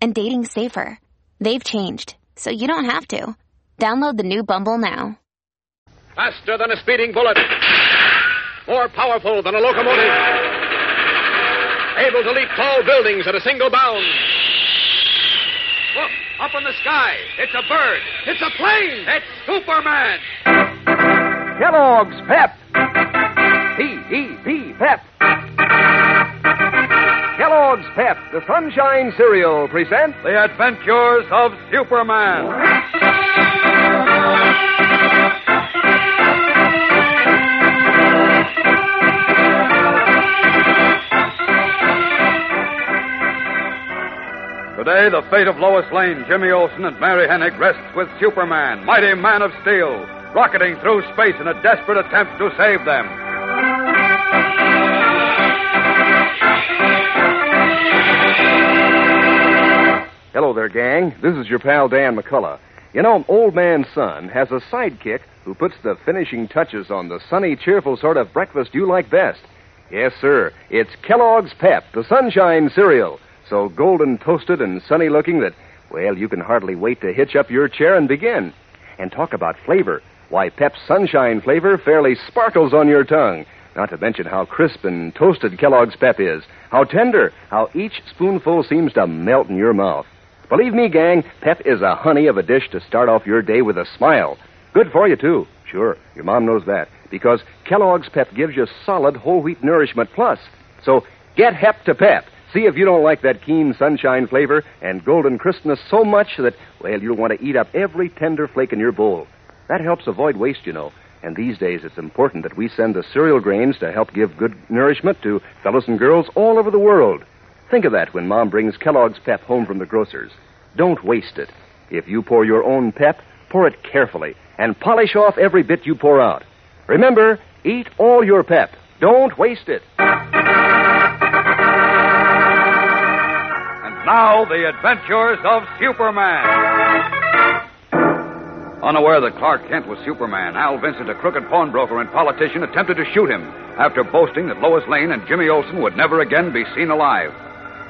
and dating safer. They've changed, so you don't have to. Download the new Bumble now. Faster than a speeding bullet. More powerful than a locomotive. Able to leap tall buildings at a single bound. Look, up in the sky. It's a bird. It's a plane. It's Superman. Kellogg's Pep. P-E-P, Pep. Kellogg's Pep, the Sunshine Cereal, presents The Adventures of Superman. Today, the fate of Lois Lane, Jimmy Olsen, and Mary Hennig rests with Superman, mighty man of steel, rocketing through space in a desperate attempt to save them. Hello there, gang. This is your pal Dan McCullough. You know, Old Man Sun has a sidekick who puts the finishing touches on the sunny, cheerful sort of breakfast you like best. Yes, sir. It's Kellogg's Pep, the Sunshine Cereal. So golden toasted and sunny looking that, well, you can hardly wait to hitch up your chair and begin. And talk about flavor. Why, Pep's Sunshine flavor fairly sparkles on your tongue. Not to mention how crisp and toasted Kellogg's Pep is. How tender. How each spoonful seems to melt in your mouth. Believe me, gang, Pep is a honey of a dish to start off your day with a smile. Good for you, too. Sure, your mom knows that. Because Kellogg's Pep gives you solid whole wheat nourishment plus. So get Hep to Pep. See if you don't like that keen sunshine flavor and golden crispness so much that, well, you'll want to eat up every tender flake in your bowl. That helps avoid waste, you know. And these days, it's important that we send the cereal grains to help give good nourishment to fellows and girls all over the world. Think of that when Mom brings Kellogg's Pep home from the grocer's. Don't waste it. If you pour your own Pep, pour it carefully and polish off every bit you pour out. Remember, eat all your Pep. Don't waste it. And now, the adventures of Superman. Unaware that Clark Kent was Superman, Al Vincent, a crooked pawnbroker and politician, attempted to shoot him after boasting that Lois Lane and Jimmy Olsen would never again be seen alive.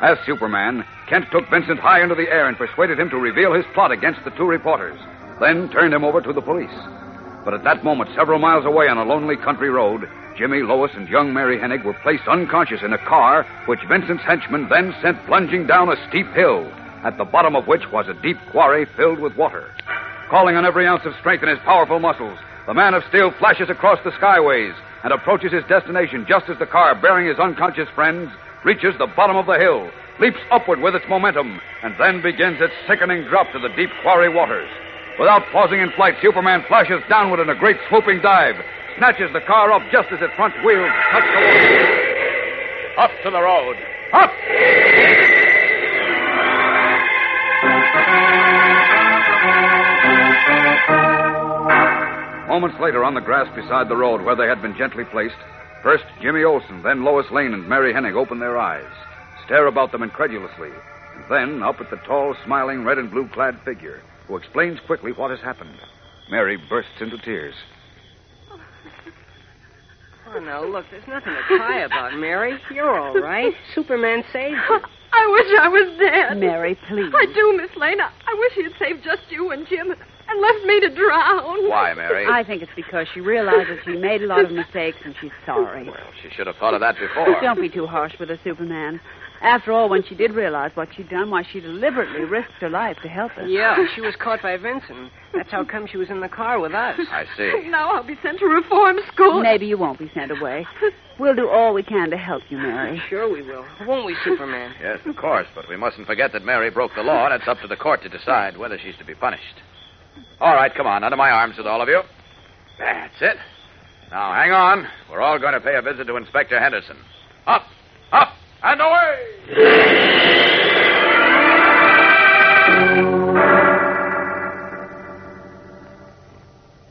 As Superman, Kent took Vincent high into the air and persuaded him to reveal his plot against the two reporters, then turned him over to the police. But at that moment, several miles away on a lonely country road, Jimmy, Lois, and young Mary Hennig were placed unconscious in a car which Vincent's henchmen then sent plunging down a steep hill, at the bottom of which was a deep quarry filled with water. Calling on every ounce of strength in his powerful muscles, the man of steel flashes across the skyways and approaches his destination just as the car bearing his unconscious friends reaches the bottom of the hill, leaps upward with its momentum, and then begins its sickening drop to the deep quarry waters. Without pausing in flight, Superman flashes downward in a great swooping dive, snatches the car up just as its front wheels touch the water. Up to the road. Up! Moments later, on the grass beside the road where they had been gently placed, first Jimmy Olsen, then Lois Lane and Mary Hennig open their eyes, stare about them incredulously, and then up at the tall, smiling, red and blue clad figure, who explains quickly what has happened. Mary bursts into tears. Oh, now, look, there's nothing to cry about, Mary. You're all right. Superman saved you. I wish I was dead. Mary, please. I do, Miss Lane. I, I wish he had saved just you and Jim and left me to drown. Why, Mary? I think it's because she realizes she made a lot of mistakes and she's sorry. Well, she should have thought of that before. Don't be too harsh with her, Superman. After all, when she did realize what she'd done, why, she deliberately risked her life to help us. Yeah, she was caught by Vincent. That's how come she was in the car with us. I see. Now I'll be sent to reform school. Maybe you won't be sent away. We'll do all we can to help you, Mary. Sure we will. Won't we, Superman? Yes, of course, but we mustn't forget that Mary broke the law, and it's up to the court to decide decide whether she's to be punished. All right, come on, under my arms with all of you. That's it. Now, hang on. We're all going to pay a visit to Inspector Henderson. Up, up, and away!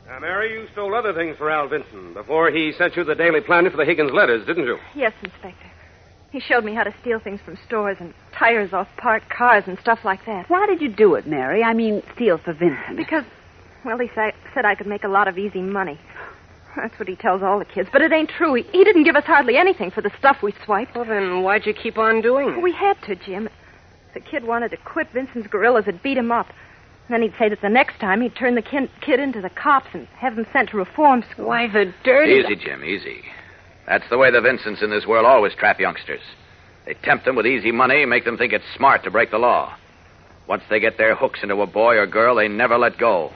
Now, Mary, you stole other things for Al Vincent before he sent you the Daily Planet for the Higgins letters, didn't you? Yes, Inspector. He showed me how to steal things from stores and tires off parked cars and stuff like that. Why did you do it, Mary? I mean, steal for Vincent. Because, well, he sa- said I could make a lot of easy money. That's what he tells all the kids, but it ain't true. He, he didn't give us hardly anything for the stuff we swiped. Well, then why'd you keep on doing it? We had to, Jim. The kid wanted to quit, Vincent's gorillas would beat him up. Then he'd say that the next time he'd turn the kid, kid into the cops and have him sent to reform school. Why, the dirty... Easy, Jim, easy. That's the way the Vincents in this world always trap youngsters. They tempt them with easy money, make them think it's smart to break the law. Once they get their hooks into a boy or girl, they never let go.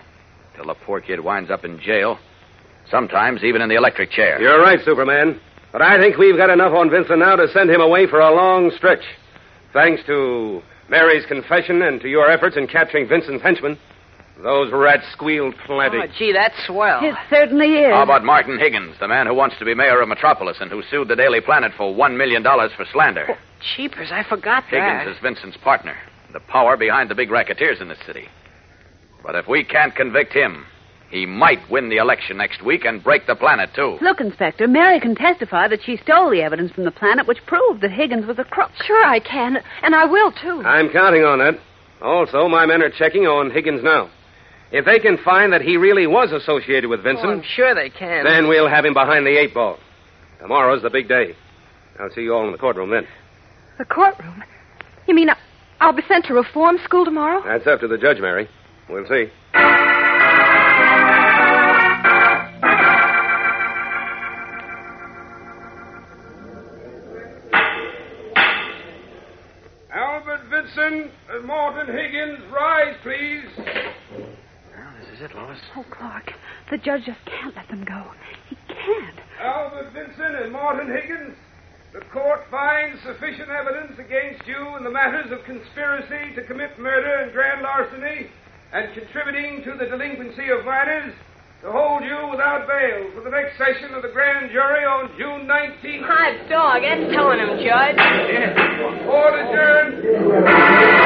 Till the poor kid winds up in jail. Sometimes even in the electric chair. You're right, Superman. But I think we've got enough on Vincent now to send him away for a long stretch. Thanks to Mary's confession and to your efforts in capturing Vincent's henchmen. Those rats squealed plenty. Oh, gee, that's swell. It certainly is. How about Martin Higgins, the man who wants to be mayor of Metropolis and who sued the Daily Planet for $1 million for slander? Oh, cheapers, I forgot that. Higgins is Vincent's partner, the power behind the big racketeers in the city. But if we can't convict him, he might win the election next week and break the planet, too. Look, Inspector, Mary can testify that she stole the evidence from the planet which proved that Higgins was a crook. Sure, I can, and I will, too. I'm counting on that. Also, my men are checking on Higgins now. If they can find that he really was associated with Vincent, Oh, I'm sure they can. then we'll have him behind the eight ball. Tomorrow's the big day. I'll see you all in the courtroom then. The courtroom? You mean I- I'll be sent to reform school tomorrow? That's up to the judge, Mary. We'll see. Oh, Clark, the judge just can't let them go. He can't. Albert Vincent and Martin Higgins, the court finds sufficient evidence against you in the matters of conspiracy to commit murder and grand larceny and contributing to the delinquency of minors to hold you without bail for the next session of the grand jury on June 19th. Hot dog, that's telling him, Judge. Yes. Court adjourned.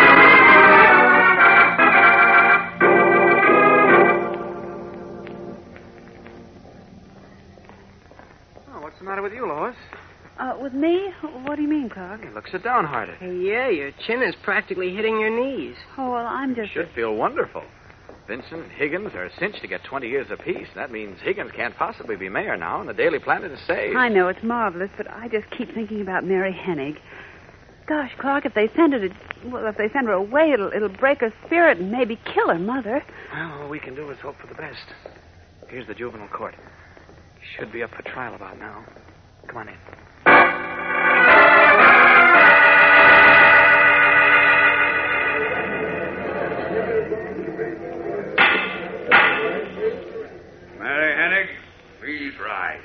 Matter with? Uh, with me? What do you mean, Clark? You look so downhearted. Yeah, your chin is practically hitting your knees. Oh, well, I'm just. Should feel wonderful. Vincent and Higgins are cinched to get 20 years apiece. That means Higgins can't possibly be mayor now, and the Daily Planet is saved. I know it's marvelous, but I just keep thinking about Mary Hennig. Gosh, Clark, if they send her to, well, if they send her away, it'll it'll break her spirit and maybe kill her mother. Well, all we can do is hope for the best. Here's the juvenile court. Should be up for trial about now. Come on in. Mary Hennig, please rise.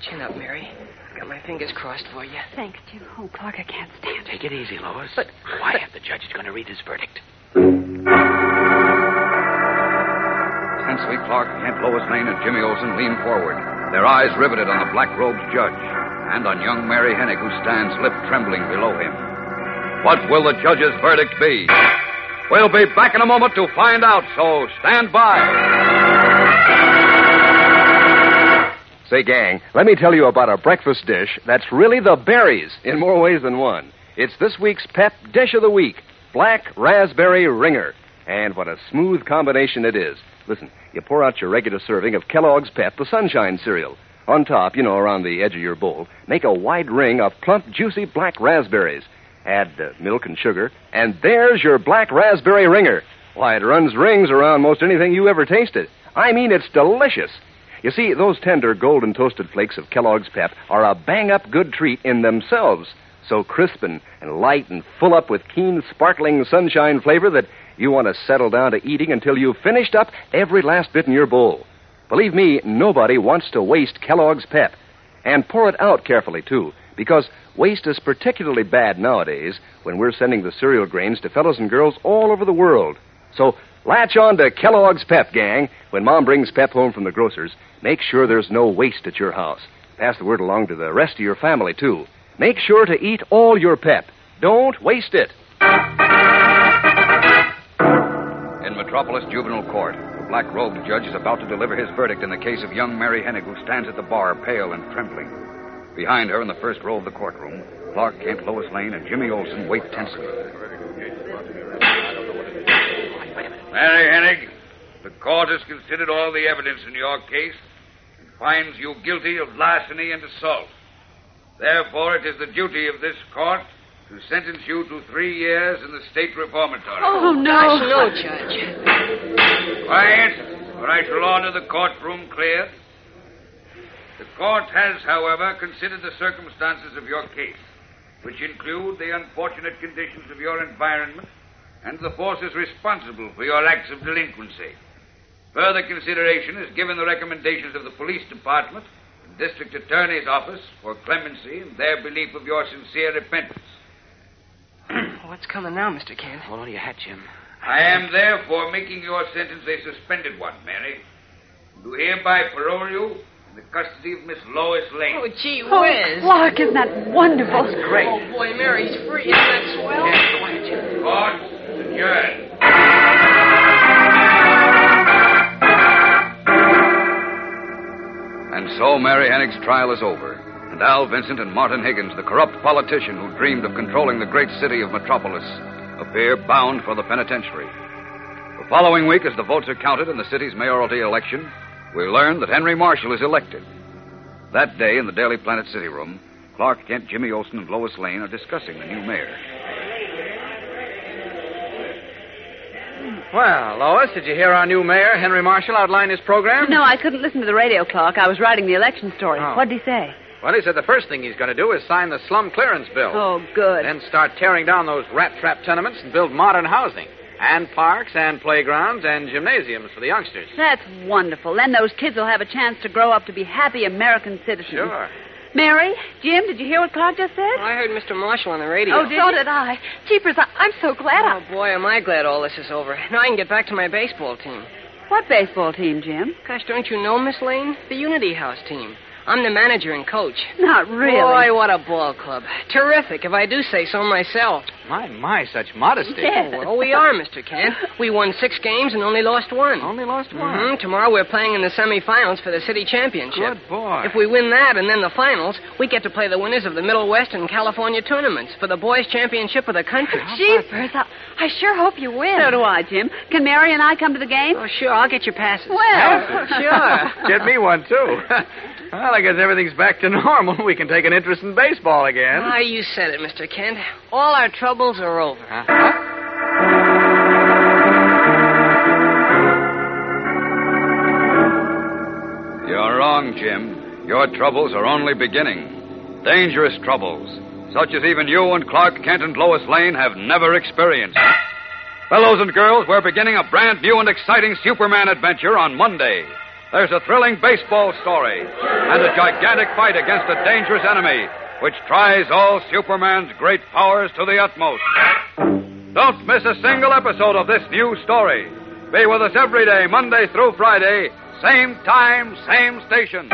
Chin up, Mary. I've got my fingers crossed for you. Thanks, Jim. Oh, Clark, I can't stand it. Take it easy, Lois. But quiet. The judge is going to read his verdict. Tensely, Clark, Kent, Lois Lane, and Jimmy Olsen lean forward, their eyes riveted on the black robed judge and on young Mary Hennig, who stands lip trembling below him. What will the judge's verdict be? We'll be back in a moment to find out, so stand by. Say, gang, let me tell you about a breakfast dish that's really the berries in more ways than one. It's this week's pep dish of the week black raspberry ringer. And what a smooth combination it is. Listen, you pour out your regular serving of Kellogg's Pep, the Sunshine cereal. On top, you know, around the edge of your bowl, make a wide ring of plump, juicy black raspberries. Add uh, milk and sugar, and there's your black raspberry ringer. Why, it runs rings around most anything you ever tasted. I mean, it's delicious. You see, those tender golden toasted flakes of Kellogg's Pep are a bang up good treat in themselves. So crisp and, and light and full up with keen, sparkling sunshine flavor that you want to settle down to eating until you've finished up every last bit in your bowl. Believe me, nobody wants to waste Kellogg's Pep. And pour it out carefully, too, because waste is particularly bad nowadays when we're sending the cereal grains to fellows and girls all over the world. So latch on to Kellogg's Pep, gang. When Mom brings Pep home from the grocer's, make sure there's no waste at your house. Pass the word along to the rest of your family, too. Make sure to eat all your Pep. Don't waste it. In Metropolis Juvenile Court, black robed judge is about to deliver his verdict in the case of young Mary Hennig, who stands at the bar, pale and trembling. Behind her, in the first row of the courtroom, Clark Kent, Lois Lane, and Jimmy Olsen wait tensely. Mary Hennig, the court has considered all the evidence in your case and finds you guilty of larceny and assault. Therefore, it is the duty of this court to sentence you to three years in the state reformatory. Oh, no. No, Judge. Quiet, or I shall order the courtroom cleared. The court has, however, considered the circumstances of your case, which include the unfortunate conditions of your environment and the forces responsible for your acts of delinquency. Further consideration is given the recommendations of the police department and district attorney's office for clemency and their belief of your sincere repentance. What's coming now, Mr. Kent? Hold on to your hat, Jim. I am therefore making your sentence a suspended one, Mary. Do hereby parole you in the custody of Miss Lois Lane. Oh, gee Oh, whiz. Clark, isn't that wonderful? That's great. Oh, boy, Mary's free. Isn't that swell? Yeah, quiet, Jim. Court adjourned. And so Mary Hennig's trial is over, and Al Vincent and Martin Higgins, the corrupt politician who dreamed of controlling the great city of Metropolis, appear bound for the penitentiary. The following week, as the votes are counted in the city's mayoralty election, we learn that Henry Marshall is elected. That day, in the Daily Planet City Room, Clark Kent, Jimmy Olsen, and Lois Lane are discussing the new mayor. Well, Lois, did you hear our new mayor, Henry Marshall, outline his program? No, I couldn't listen to the radio, Clark. I was writing the election story. Oh. What did he say? Well, he said the first thing he's going to do is sign the slum clearance bill. Oh, good. Then start tearing down those rat trap tenements and build modern housing. And parks and playgrounds and gymnasiums for the youngsters. That's wonderful. Then those kids will have a chance to grow up to be happy American citizens. Sure. Mary, Jim, did you hear what Clark just said? I heard Mr. Marshall on the radio. Oh, did so you? did I. Jeepers, I, I'm so glad I. Oh, boy, am I glad all this is over. Now I can get back to my baseball team. What baseball team, Jim? Gosh, don't you know, Miss Lane? The Unity House team. I'm the manager and coach. Not really. Boy, what a ball club. Terrific, if I do say so myself. My, my, such modesty. Yes. Oh, well, we are, Mr. Kent. We won six games and only lost one. Only lost one. hmm Tomorrow we're playing in the semifinals for the city championship. Good boy. If we win that and then the finals, we get to play the winners of the Middle West and California tournaments for the boys' championship of the country. Jeepers, I, I sure hope you win. So do I, Jim. Can Mary and I come to the game? Oh, sure, I'll get your passes. Well, sure. Get me one, too. well, I guess everything's back to normal. We can take an interest in baseball again. Ah, you said it, Mr. Kent. All our troubles are over. Uh-huh. You're wrong, Jim. Your troubles are only beginning. Dangerous troubles, such as even you and Clark Kent and Lois Lane have never experienced. Fellows and girls, we're beginning a brand new and exciting Superman adventure on Monday. There's a thrilling baseball story and a gigantic fight against a dangerous enemy, which tries all Superman's great powers to the utmost. Don't miss a single episode of this new story. Be with us every day, Monday through Friday, same time, same station.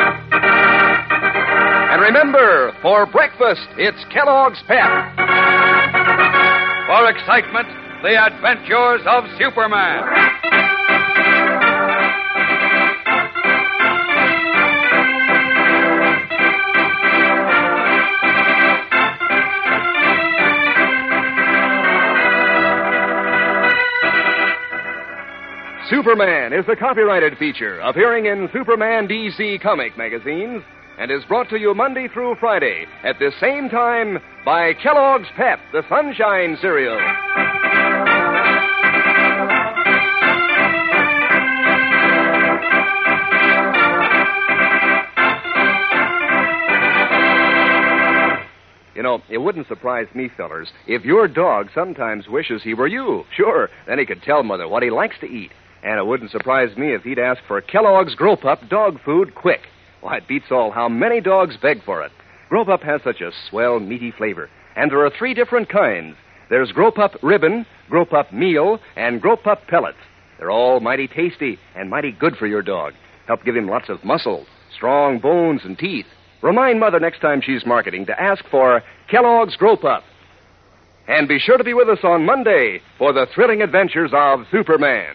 And remember, for breakfast, it's Kellogg's Pep. For excitement, the adventures of Superman. Superman is the copyrighted feature appearing in Superman DC comic magazines and is brought to you Monday through Friday at the same time by Kellogg's Pep, the Sunshine Cereal. You know, it wouldn't surprise me, fellers, if your dog sometimes wishes he were you. Sure, then he could tell Mother what he likes to eat. And it wouldn't surprise me if he'd ask for Kellogg's Grow Pup dog food quick. Why, it beats all how many dogs beg for it. Grow Pup has such a swell, meaty flavor. And there are three different kinds. There's Grow Pup Ribbon, Grow Pup Meal, and Grow Pup Pellets. They're all mighty tasty and mighty good for your dog. Help give him lots of muscle, strong bones, and teeth. Remind Mother next time she's marketing to ask for Kellogg's Grow Pup. And be sure to be with us on Monday for the thrilling adventures of Superman.